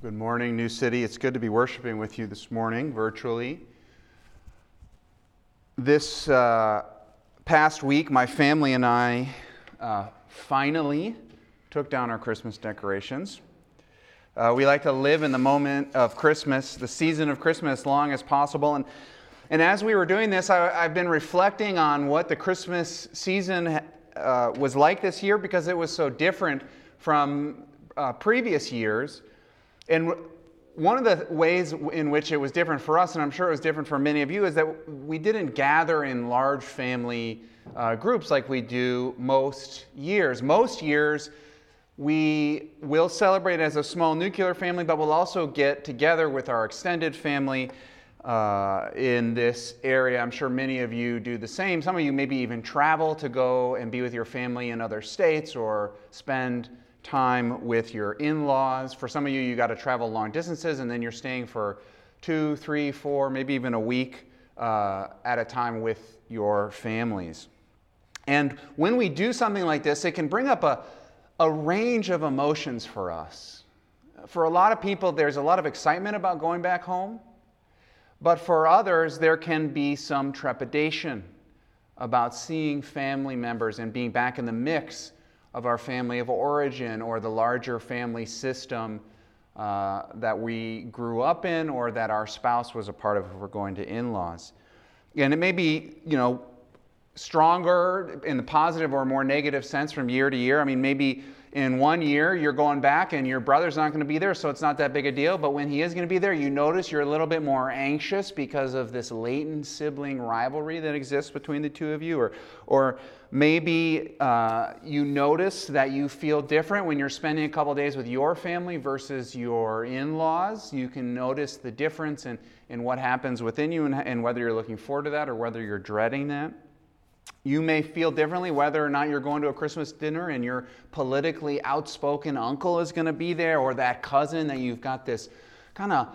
Good morning, New City. It's good to be worshiping with you this morning virtually. This uh, past week, my family and I uh, finally took down our Christmas decorations. Uh, we like to live in the moment of Christmas, the season of Christmas, as long as possible. And, and as we were doing this, I, have been reflecting on what the Christmas season uh, was like this year because it was so different from uh, previous years. And one of the ways in which it was different for us, and I'm sure it was different for many of you, is that we didn't gather in large family uh, groups like we do most years. Most years, we will celebrate as a small nuclear family, but we'll also get together with our extended family uh, in this area. I'm sure many of you do the same. Some of you maybe even travel to go and be with your family in other states or spend time with your in laws. For some of you, you got to travel long distances and then you're staying for two, three, four, maybe even a week uh, at a time with your families. And when we do something like this, it can bring up a, a range of emotions for us. For a lot of people, there's a lot of excitement about going back home, but for others, there can be some trepidation about seeing family members and being back in the mix of our family of origin or the larger family system uh, that we grew up in or that our spouse was a part of if we're going to in laws. And it may be, you know, stronger in the positive or more negative sense from year to year. I mean, maybe in one year you're going back and your brother's not going to be there, so it's not that big a deal. But when he is going to be there, you notice you're a little bit more anxious because of this latent sibling rivalry that exists between the two of you. Or, or maybe uh, you notice that you feel different when you're spending a couple days with your family versus your in laws. You can notice the difference in, in what happens within you and, and whether you're looking forward to that or whether you're dreading that. You may feel differently whether or not you're going to a Christmas dinner and your politically outspoken uncle is going to be there or that cousin that you've got this kind of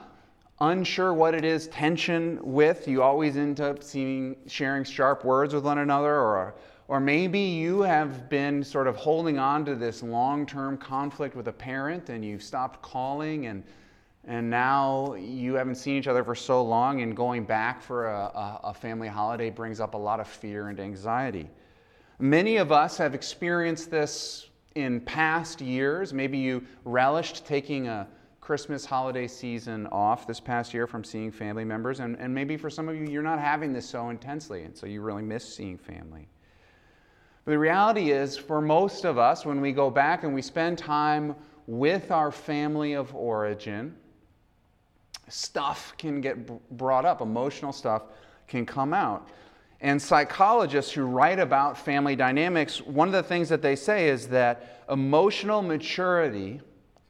unsure what it is tension with. You always end up seeing, sharing sharp words with one another or or maybe you have been sort of holding on to this long term conflict with a parent and you've stopped calling and and now you haven't seen each other for so long, and going back for a, a, family holiday brings up a lot of fear and anxiety. Many of us have experienced this in past years. Maybe you relished taking a Christmas holiday season off this past year from seeing family members, and, and maybe for some of you, you're not having this so intensely, and so you really miss seeing family. But the reality is, for most of us, when we go back and we spend time with our family of origin, stuff can get brought up, emotional stuff can come out. And psychologists who write about family dynamics, one of the things that they say is that emotional maturity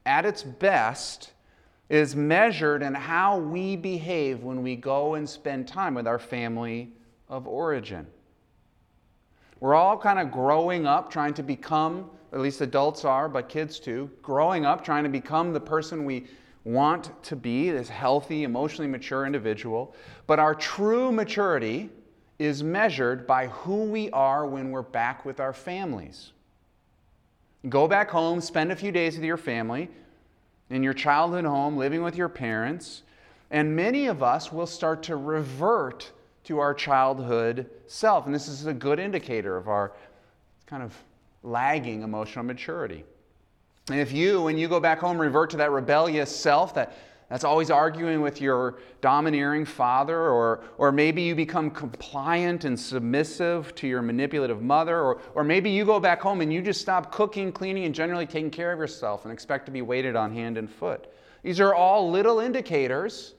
at its best is measured in how we behave when we go and spend time with our family of origin. We're all kind of growing up, trying to become, at least adults are, but kids too, growing up, trying to become the person we want to be this healthy, emotionally mature individual. But our true maturity is measured by who we are when we're back with our families. Go back home, spend a few days with your family, in your childhood home, living with your parents, and many of us will start to revert to our childhood self. And this is a good indicator of our kind of lagging emotional maturity. And if you, when you go back home, revert to that rebellious self that, that's always arguing with your domineering father, or, or maybe you become compliant and submissive to your manipulative mother, or, or maybe you go back home and you just stop cooking, cleaning, and generally taking care of yourself and expect to be waited on hand and foot. These are all little indicators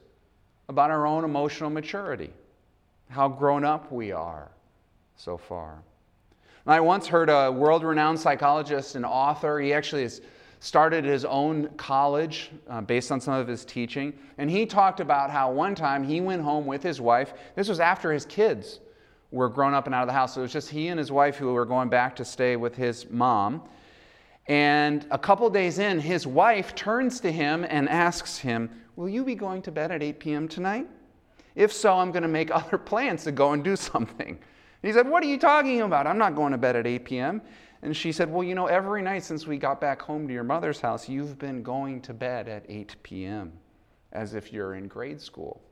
about our own emotional maturity, how grown up we are so far. I once heard a world renowned psychologist and author, he actually is started his own college uh, based on some of his teaching. And he talked about how one time he went home with his wife. This was after his kids were grown up and out of the house. So it was just he and his wife who were going back to stay with his mom. And a couple days in, his wife turns to him and asks him, Will you be going to bed at 8 p.m. tonight? If so, I'm going to make other plans to go and do something. he said, What are you talking about? I'm not going to bed at 8 p.m. And she said, Well, you know, every night since we got back home to your mother's house, you've been going to bed at 8 p.m., as if you're in grade school.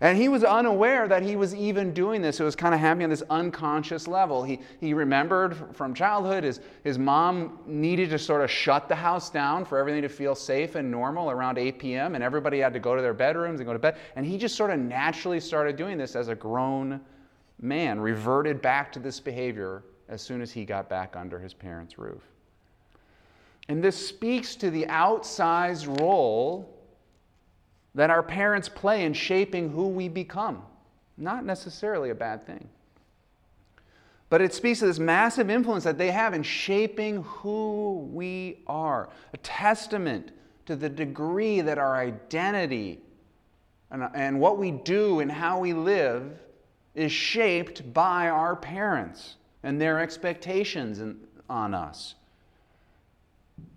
And he was unaware that he was even doing this. It was kind of happening on this unconscious level. He, he remembered from childhood his, his mom needed to sort of shut the house down for everything to feel safe and normal around 8 p.m., and everybody had to go to their bedrooms and go to bed. And he just sort of naturally started doing this as a grown man, reverted back to this behavior as soon as he got back under his parents' roof. And this speaks to the outsized role that our parents play in shaping who we become. Not necessarily a bad thing. But it speaks to this massive influence that they have in shaping who we are, a testament to the degree that our identity and, and what we do and how we live is shaped by our parents and their expectations on us.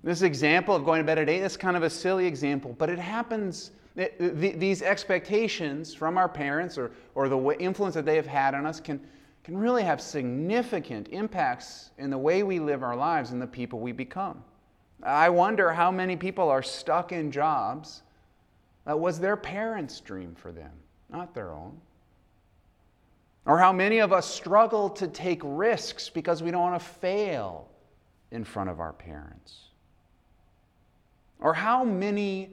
This example of going to bed at 8 is kind of a silly example, but it happens these expectations from our parents or, or the influence that they have had on us can, can really have significant impacts in the way we live our lives and the people we become. I wonder how many people are stuck in jobs that was their parents' dream for them, not their own. Or how many of us struggle to take risks because we don't want to fail in front of our parents. Or how many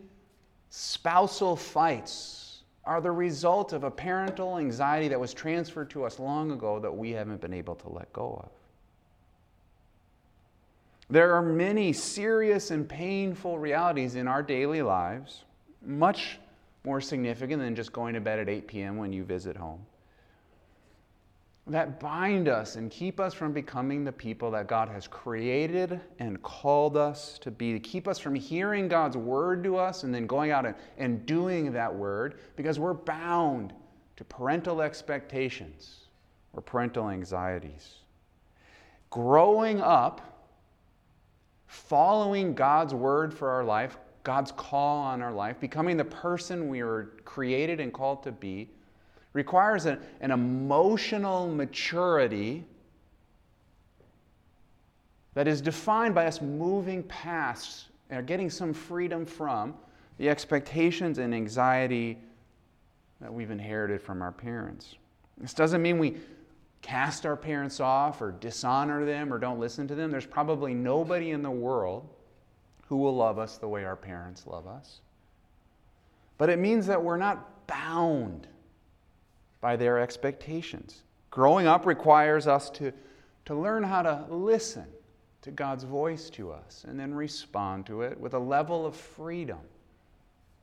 Spousal fights are the result of a parental anxiety that was transferred to us long ago that we haven't been able to let go of. There are many serious and painful realities in our daily lives, much more significant than just going to bed at 8 p.m. when you visit home that bind us and keep us from becoming the people that God has created and called us to be, to keep us from hearing God's word to us and then going out and, and doing that word because we're bound to parental expectations or parental anxieties. Growing up, following God's word for our life, God's call on our life, becoming the person we were created and called to be requires an, an emotional maturity that is defined by us moving past and getting some freedom from the expectations and anxiety that we've inherited from our parents. This doesn't mean we cast our parents off or dishonor them or don't listen to them. There's probably nobody in the world who will love us the way our parents love us. But it means that we're not bound by their expectations. Growing up requires us to, to learn how to listen to God's voice to us and then respond to it with a level of freedom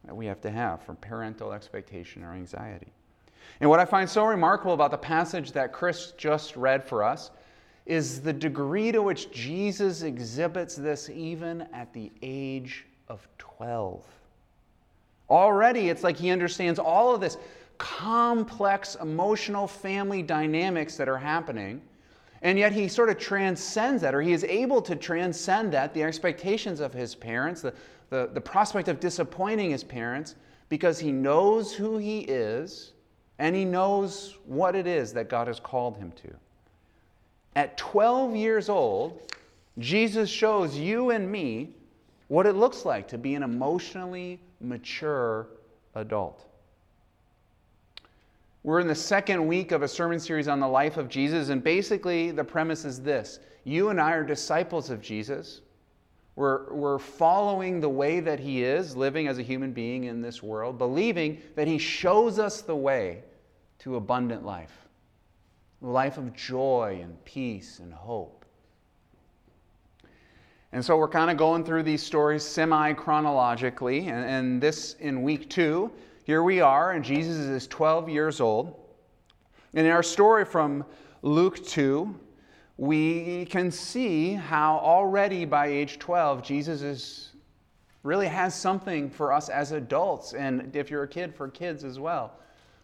that we have to have from parental expectation or anxiety. And what I find so remarkable about the passage that Chris just read for us is the degree to which Jesus exhibits this even at the age of 12. Already, it's like he understands all of this complex emotional family dynamics that are happening. And yet he sort of transcends that, or he is able to transcend that, the expectations of his parents, the, the, the prospect of disappointing his parents, because he knows who he is and he knows what it is that God has called him to. At 12 years old, Jesus shows you and me what it looks like to be an emotionally mature adult. We're in the second week of a sermon series on the life of Jesus, and basically the premise is this You and I are disciples of Jesus. We're, we're following the way that He is, living as a human being in this world, believing that He shows us the way to abundant life, a life of joy and peace and hope. And so we're kind of going through these stories semi chronologically, and, and this in week two here we are, and Jesus is 12 years old. And in our story from Luke 2, we can see how already by age 12, Jesus is, really has something for us as adults, and if you're a kid, for kids as well,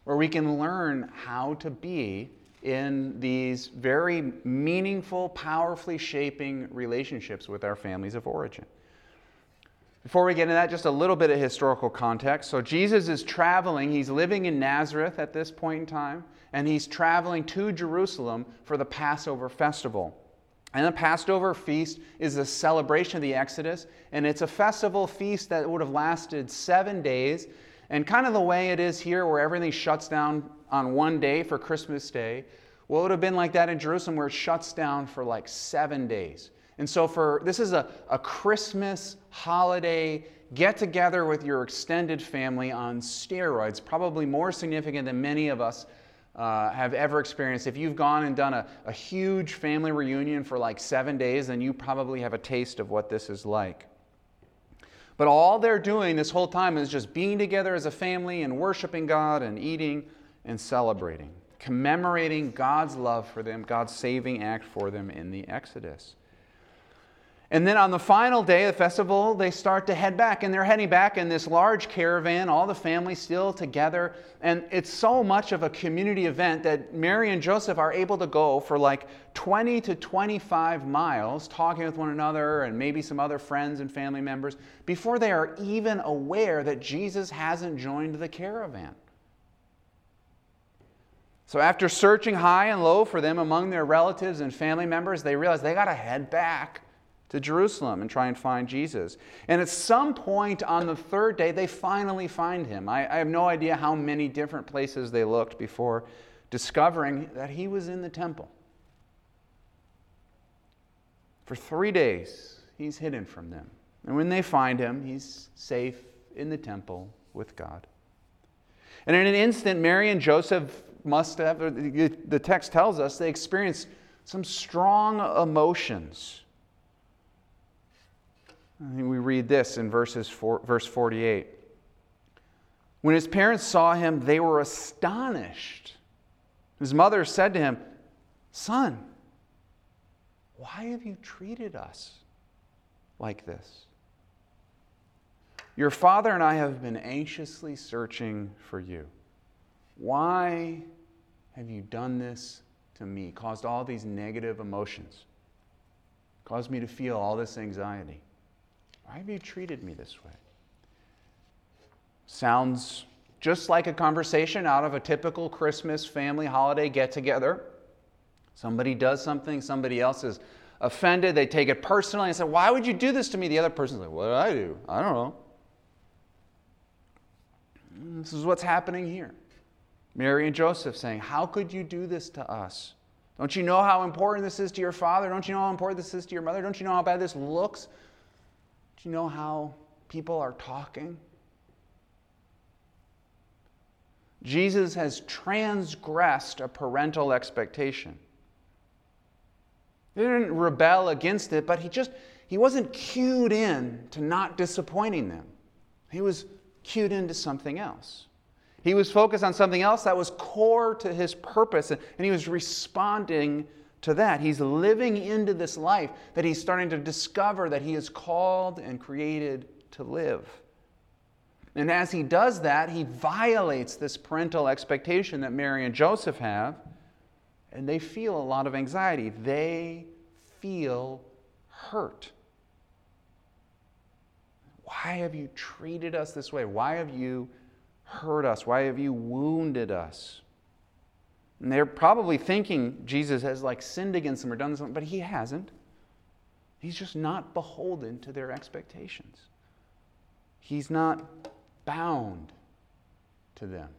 where we can learn how to be in these very meaningful, powerfully shaping relationships with our families of origin. Before we get into that, just a little bit of historical context. So, Jesus is traveling. He's living in Nazareth at this point in time, and he's traveling to Jerusalem for the Passover festival. And the Passover feast is a celebration of the Exodus, and it's a festival feast that would have lasted seven days. And kind of the way it is here, where everything shuts down on one day for Christmas Day, well, it would have been like that in Jerusalem, where it shuts down for like seven days. And so, for this is a, a Christmas holiday get together with your extended family on steroids, probably more significant than many of us uh, have ever experienced. If you've gone and done a, a huge family reunion for like seven days, then you probably have a taste of what this is like. But all they're doing this whole time is just being together as a family and worshiping God and eating and celebrating, commemorating God's love for them, God's saving act for them in the Exodus. And then on the final day of the festival, they start to head back, and they're heading back in this large caravan, all the family still together. And it's so much of a community event that Mary and Joseph are able to go for like 20 to 25 miles, talking with one another and maybe some other friends and family members, before they are even aware that Jesus hasn't joined the caravan. So, after searching high and low for them among their relatives and family members, they realize they got to head back to Jerusalem and try and find Jesus. And at some point on the third day, they finally find him. I, I, have no idea how many different places they looked before discovering that he was in the temple. For three days, he's hidden from them. And when they find him, he's safe in the temple with God. And in an instant, Mary and Joseph must have, the text tells us, they experience some strong emotions we read this in verses four, verse 48. When his parents saw him, they were astonished. His mother said to him, Son, why have you treated us like this? Your father and I have been anxiously searching for you. Why have you done this to me? Caused all these negative emotions, caused me to feel all this anxiety. Why have you treated me this way? Sounds just like a conversation out of a typical Christmas family holiday get together. Somebody does something, somebody else is offended, they take it personally and say, Why would you do this to me? The other person's like, What did I do? I don't know. Mm, this is what's happening here. Mary and Joseph saying, How could you do this to us? Don't you know how important this is to your father? Don't you know how important this is to your mother? Don't you know how bad this looks you know how people are talking? Jesus has transgressed a parental expectation. He didn't rebel against it, but he just he wasn't cued in to not disappointing them. He was cued into something else. He was focused on something else that was core to his purpose, and he was responding to that. He's living into this life that he's starting to discover that he is called and created to live. And as he does that, he violates this parental expectation that Mary and Joseph have, and they feel a lot of anxiety. They feel hurt. Why have you treated us this way? Why have you hurt us? Why have you wounded us? And they're probably thinking Jesus has like sinned against them or done something, but he hasn't. He's just not beholden to their expectations. He's not bound to them.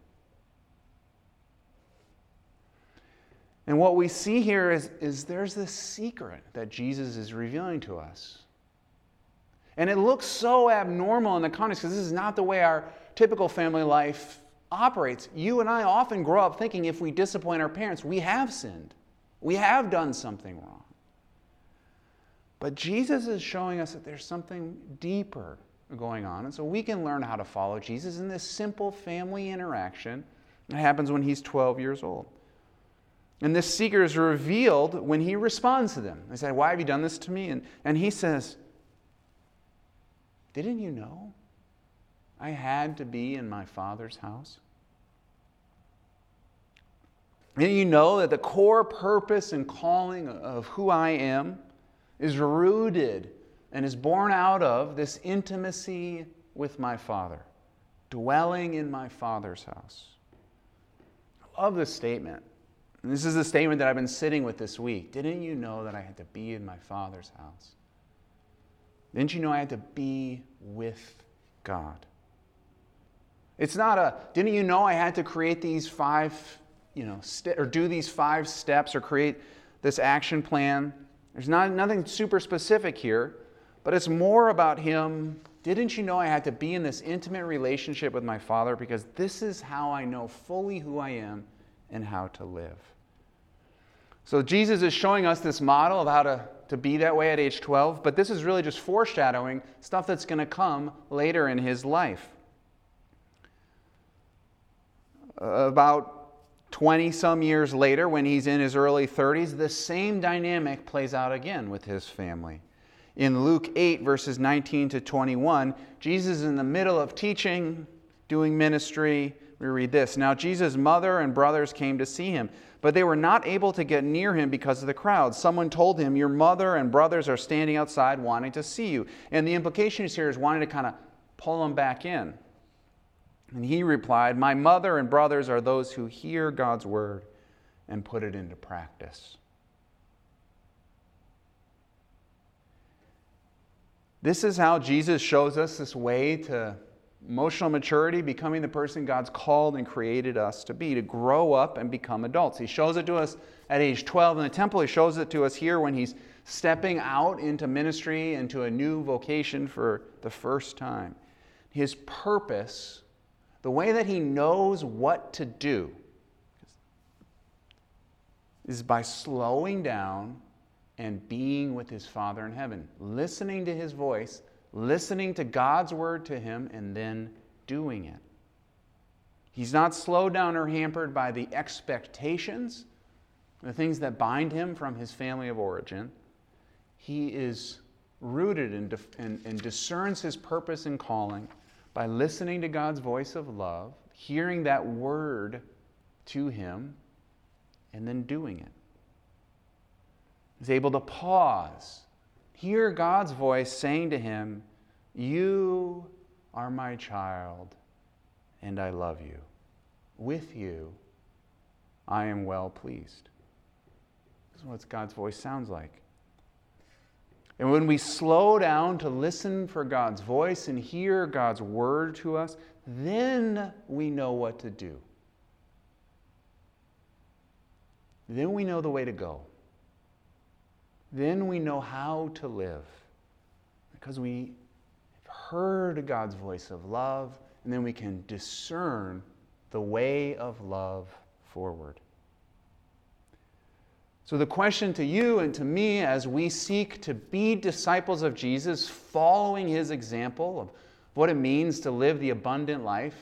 And what we see here is, is there's this secret that Jesus is revealing to us. And it looks so abnormal in the context because this is not the way our typical family life operates. You and I often grow up thinking if we disappoint our parents, we have sinned. We have done something wrong. But Jesus is showing us that there's something deeper going on. And so we can learn how to follow Jesus in this simple family interaction that happens when he's 12 years old. And this seeker is revealed when he responds to them. They say, Why have you done this to me? And, and he says, Didn't you know? I had to be in my Father's house. And you know that the core purpose and calling of who I am is rooted and is born out of this intimacy with my Father, dwelling in my Father's house. I love this statement. And this is the statement that I've been sitting with this week. Didn't you know that I had to be in my Father's house? Didn't you know I had to be with God? It's not a, didn't you know I had to create these five, you know, st- or do these five steps or create this action plan? There's not nothing super specific here, but it's more about him. Didn't you know I had to be in this intimate relationship with my Father because this is how I know fully who I am and how to live? So Jesus is showing us this model of how to, to be that way at age 12, but this is really just foreshadowing stuff that's going to come later in his life. About 20 some years later, when he's in his early 30s, the same dynamic plays out again with his family. In Luke 8, verses 19 to 21, Jesus is in the middle of teaching, doing ministry. We read this Now Jesus' mother and brothers came to see him but they were not able to get near him because of the crowd. Someone told him, Your mother and brothers are standing outside wanting to see you. And the implication here is wanting to kind of pull them back in. And he replied, My mother and brothers are those who hear God's word and put it into practice. This is how Jesus shows us this way to Emotional maturity, becoming the person God's called and created us to be, to grow up and become adults. He shows it to us at age 12 in the temple. He shows it to us here when he's stepping out into ministry, into a new vocation for the first time. His purpose, the way that he knows what to do, is by slowing down and being with his Father in heaven, listening to his voice listening to God's word to him, and then doing it. He's not slowed down or hampered by the expectations, the things that bind him from his family of origin. He is rooted and, and, and discerns his purpose and calling by listening to God's voice of love, hearing that word to him, and then doing it. He's able to pause hear God's voice saying to him, You are my child, and I love you. With you, I am well pleased. This is what God's voice sounds like. And when we slow down to listen for God's voice and hear God's word to us, then we know what to do. Then we know the way to go then we know how to live because we have heard God's voice of love, and then we can discern the way of love forward. So, the question to you and to me as we seek to be disciples of Jesus, following his example of what it means to live the abundant life,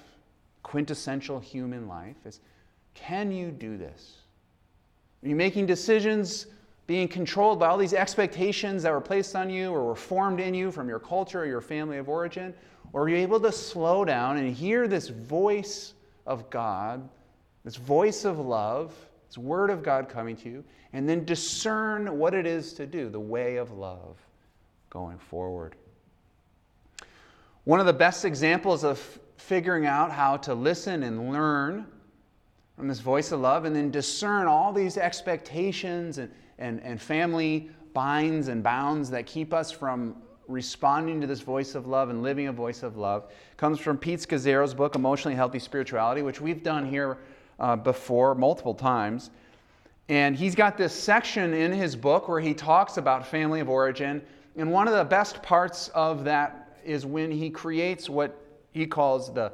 quintessential human life, is can you do this? Are you making decisions being controlled by all these expectations that were placed on you or were formed in you from your culture or your family of origin? Or are you able to slow down and hear this voice of God, this voice of love, this word of God coming to you, and then discern what it is to do, the way of love going forward? One of the best examples of figuring out how to listen and learn from this voice of love and then discern all these expectations and and, and family binds and bounds that keep us from responding to this voice of love and living a voice of love comes from Pete Scazzero's book, Emotionally Healthy Spirituality, which we've done here uh, before multiple times. And he's got this section in his book where he talks about family of origin. And one of the best parts of that is when he creates what he calls the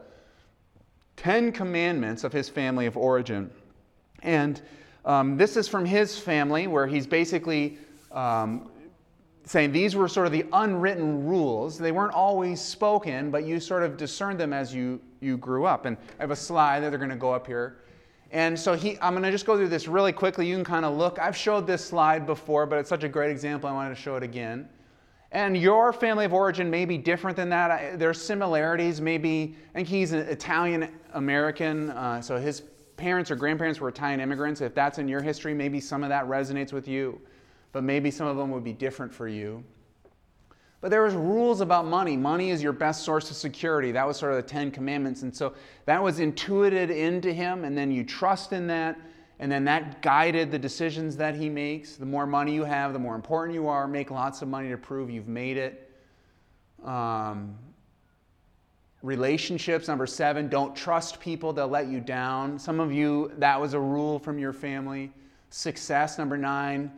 Ten Commandments of his family of origin. And um, this is from his family, where he's basically um, saying these were sort of the unwritten rules. They weren't always spoken, but you sort of discerned them as you, you grew up. And I have a slide that they're going to go up here. And so he, I'm going to just go through this really quickly. You can kind of look. I've showed this slide before, but it's such a great example, I wanted to show it again. And your family of origin may be different than that. There's similarities. Maybe, I think he's an Italian American, uh, so his parents or grandparents were Italian immigrants, if that's in your history, maybe some of that resonates with you, but maybe some of them would be different for you. But there was rules about money. Money is your best source of security. That was sort of the Ten Commandments. And so that was intuited into him, and then you trust in that. and then that guided the decisions that he makes. The more money you have, the more important you are. Make lots of money to prove you've made it. Um, relationships, number seven, don't trust people, they'll let you down. Some of you, that was a rule from your family. Success, number nine,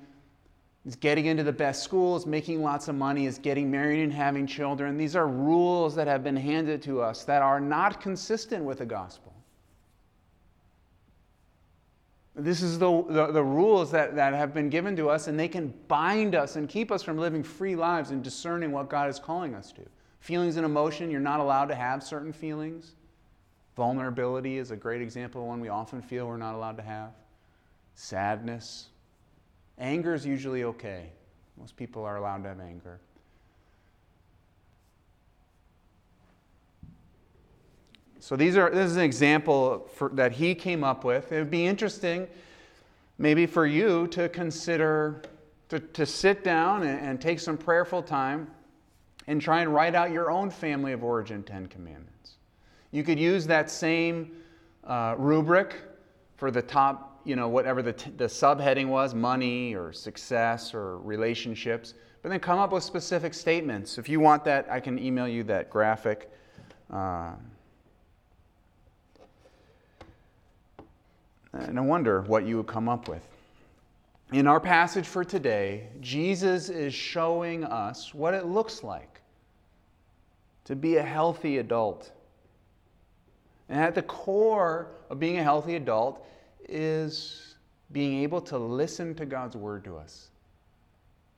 is getting into the best schools, making lots of money, is getting married and having children. These are rules that have been handed to us that are not consistent with the gospel. This is the, the, the, rules that, that have been given to us, and they can bind us and keep us from living free lives and discerning what God is calling us to. Feelings and emotion, you're not allowed to have certain feelings. Vulnerability is a great example of one we often feel we're not allowed to have. Sadness. Anger is usually okay. Most people are allowed to have anger. So these are this is an example for, that he came up with. It would be interesting, maybe for you to consider to, to sit down and, and take some prayerful time and try and write out your own family of origin Ten Commandments. You could use that same uh, rubric for the top, you know, whatever the, t- the subheading was money or success or relationships, but then come up with specific statements. If you want that, I can email you that graphic. Uh, And I wonder what you would come up with. In our passage for today, Jesus is showing us what it looks like to be a healthy adult. And at the core of being a healthy adult is being able to listen to God's word to us.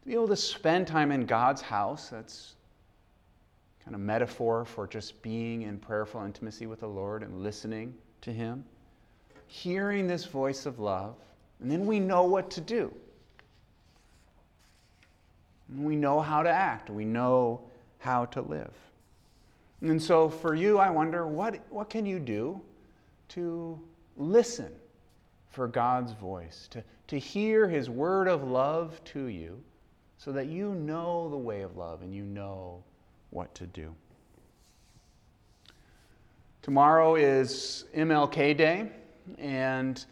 To be able to spend time in God's house, that's kind of metaphor for just being in prayerful intimacy with the Lord and listening to Him hearing this voice of love, and then we know what to do. We know how to act. We know how to live. And so for you, I wonder what, what can you do to listen for God's voice, to, to hear His word of love to you, so that you know the way of love and you know what to do. Tomorrow is MLK Day. And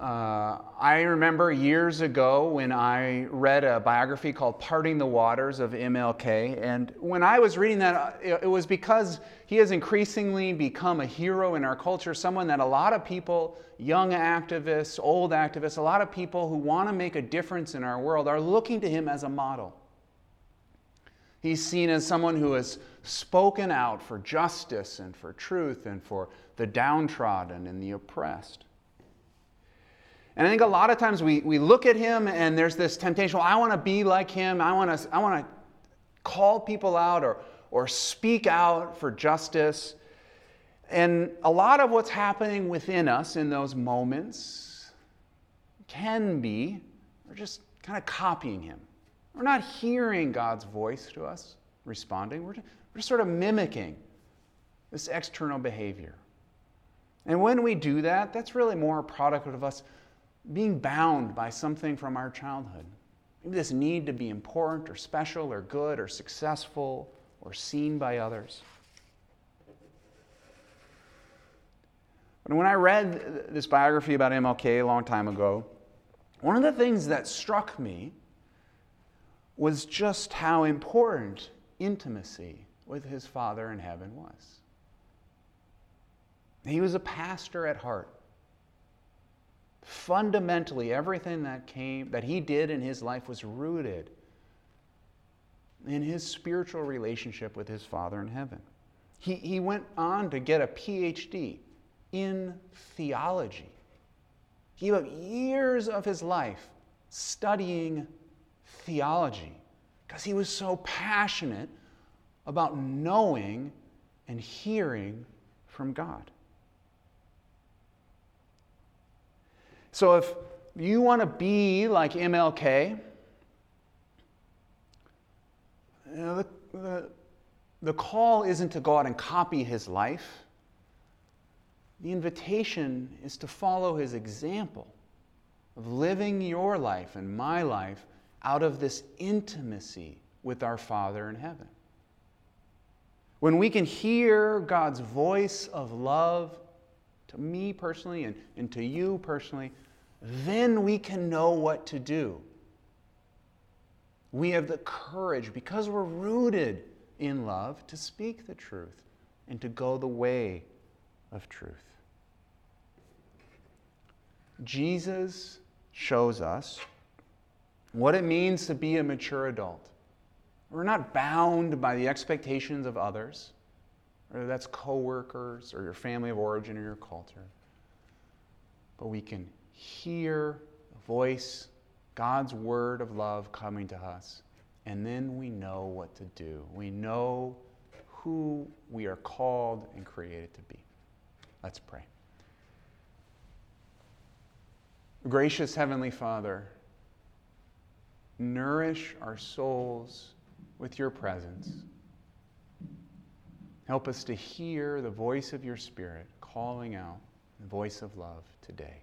uh, I remember years ago when I read a biography called Parting the Waters of MLK. And when I was reading that, it was because he has increasingly become a hero in our culture, someone that a lot of people, young activists, old activists, a lot of people who want to make a difference in our world are looking to him as a model. He's seen as someone who has spoken out for justice and for truth and for the downtrodden and the oppressed. And I think a lot of times we, we look at him and there's this temptation well, I want to be like him. I want to I want to call people out or, or speak out for justice. And a lot of what's happening within us in those moments can be, we're just kind of copying him. We're not hearing God's voice to us, responding. We're just, we're just sort of mimicking this external behavior. And when we do that, that's really more a product of us being bound by something from our childhood. Maybe this need to be important or special or good or successful or seen by others. But when I read this biography about MLK a long time ago, one of the things that struck me was just how important intimacy with his Father in heaven was. He was a pastor at heart. Fundamentally, everything that came that he did in his life was rooted in his spiritual relationship with his Father in heaven. He, he went on to get a PhD in theology. He spent years of his life studying theology because he was so passionate about knowing and hearing from God. So if you want to be like MLK, you know, the, the, the call isn't to go out and copy his life. The invitation is to follow his example of living your life and my life out of this intimacy with our Father in heaven. When we can hear God's voice of love to me personally and, and to you personally, then we can know what to do. We have the courage, because we're rooted in love, to speak the truth and to go the way of truth. Jesus shows us what it means to be a mature adult. We're not bound by the expectations of others, whether that's coworkers or your family of origin or your culture. But we can hear the voice, God's word of love coming to us, and then we know what to do. We know who we are called and created to be. Let's pray. Gracious Heavenly Father, nourish our souls with your presence. Help us to hear the voice of your Spirit calling out the voice of love today.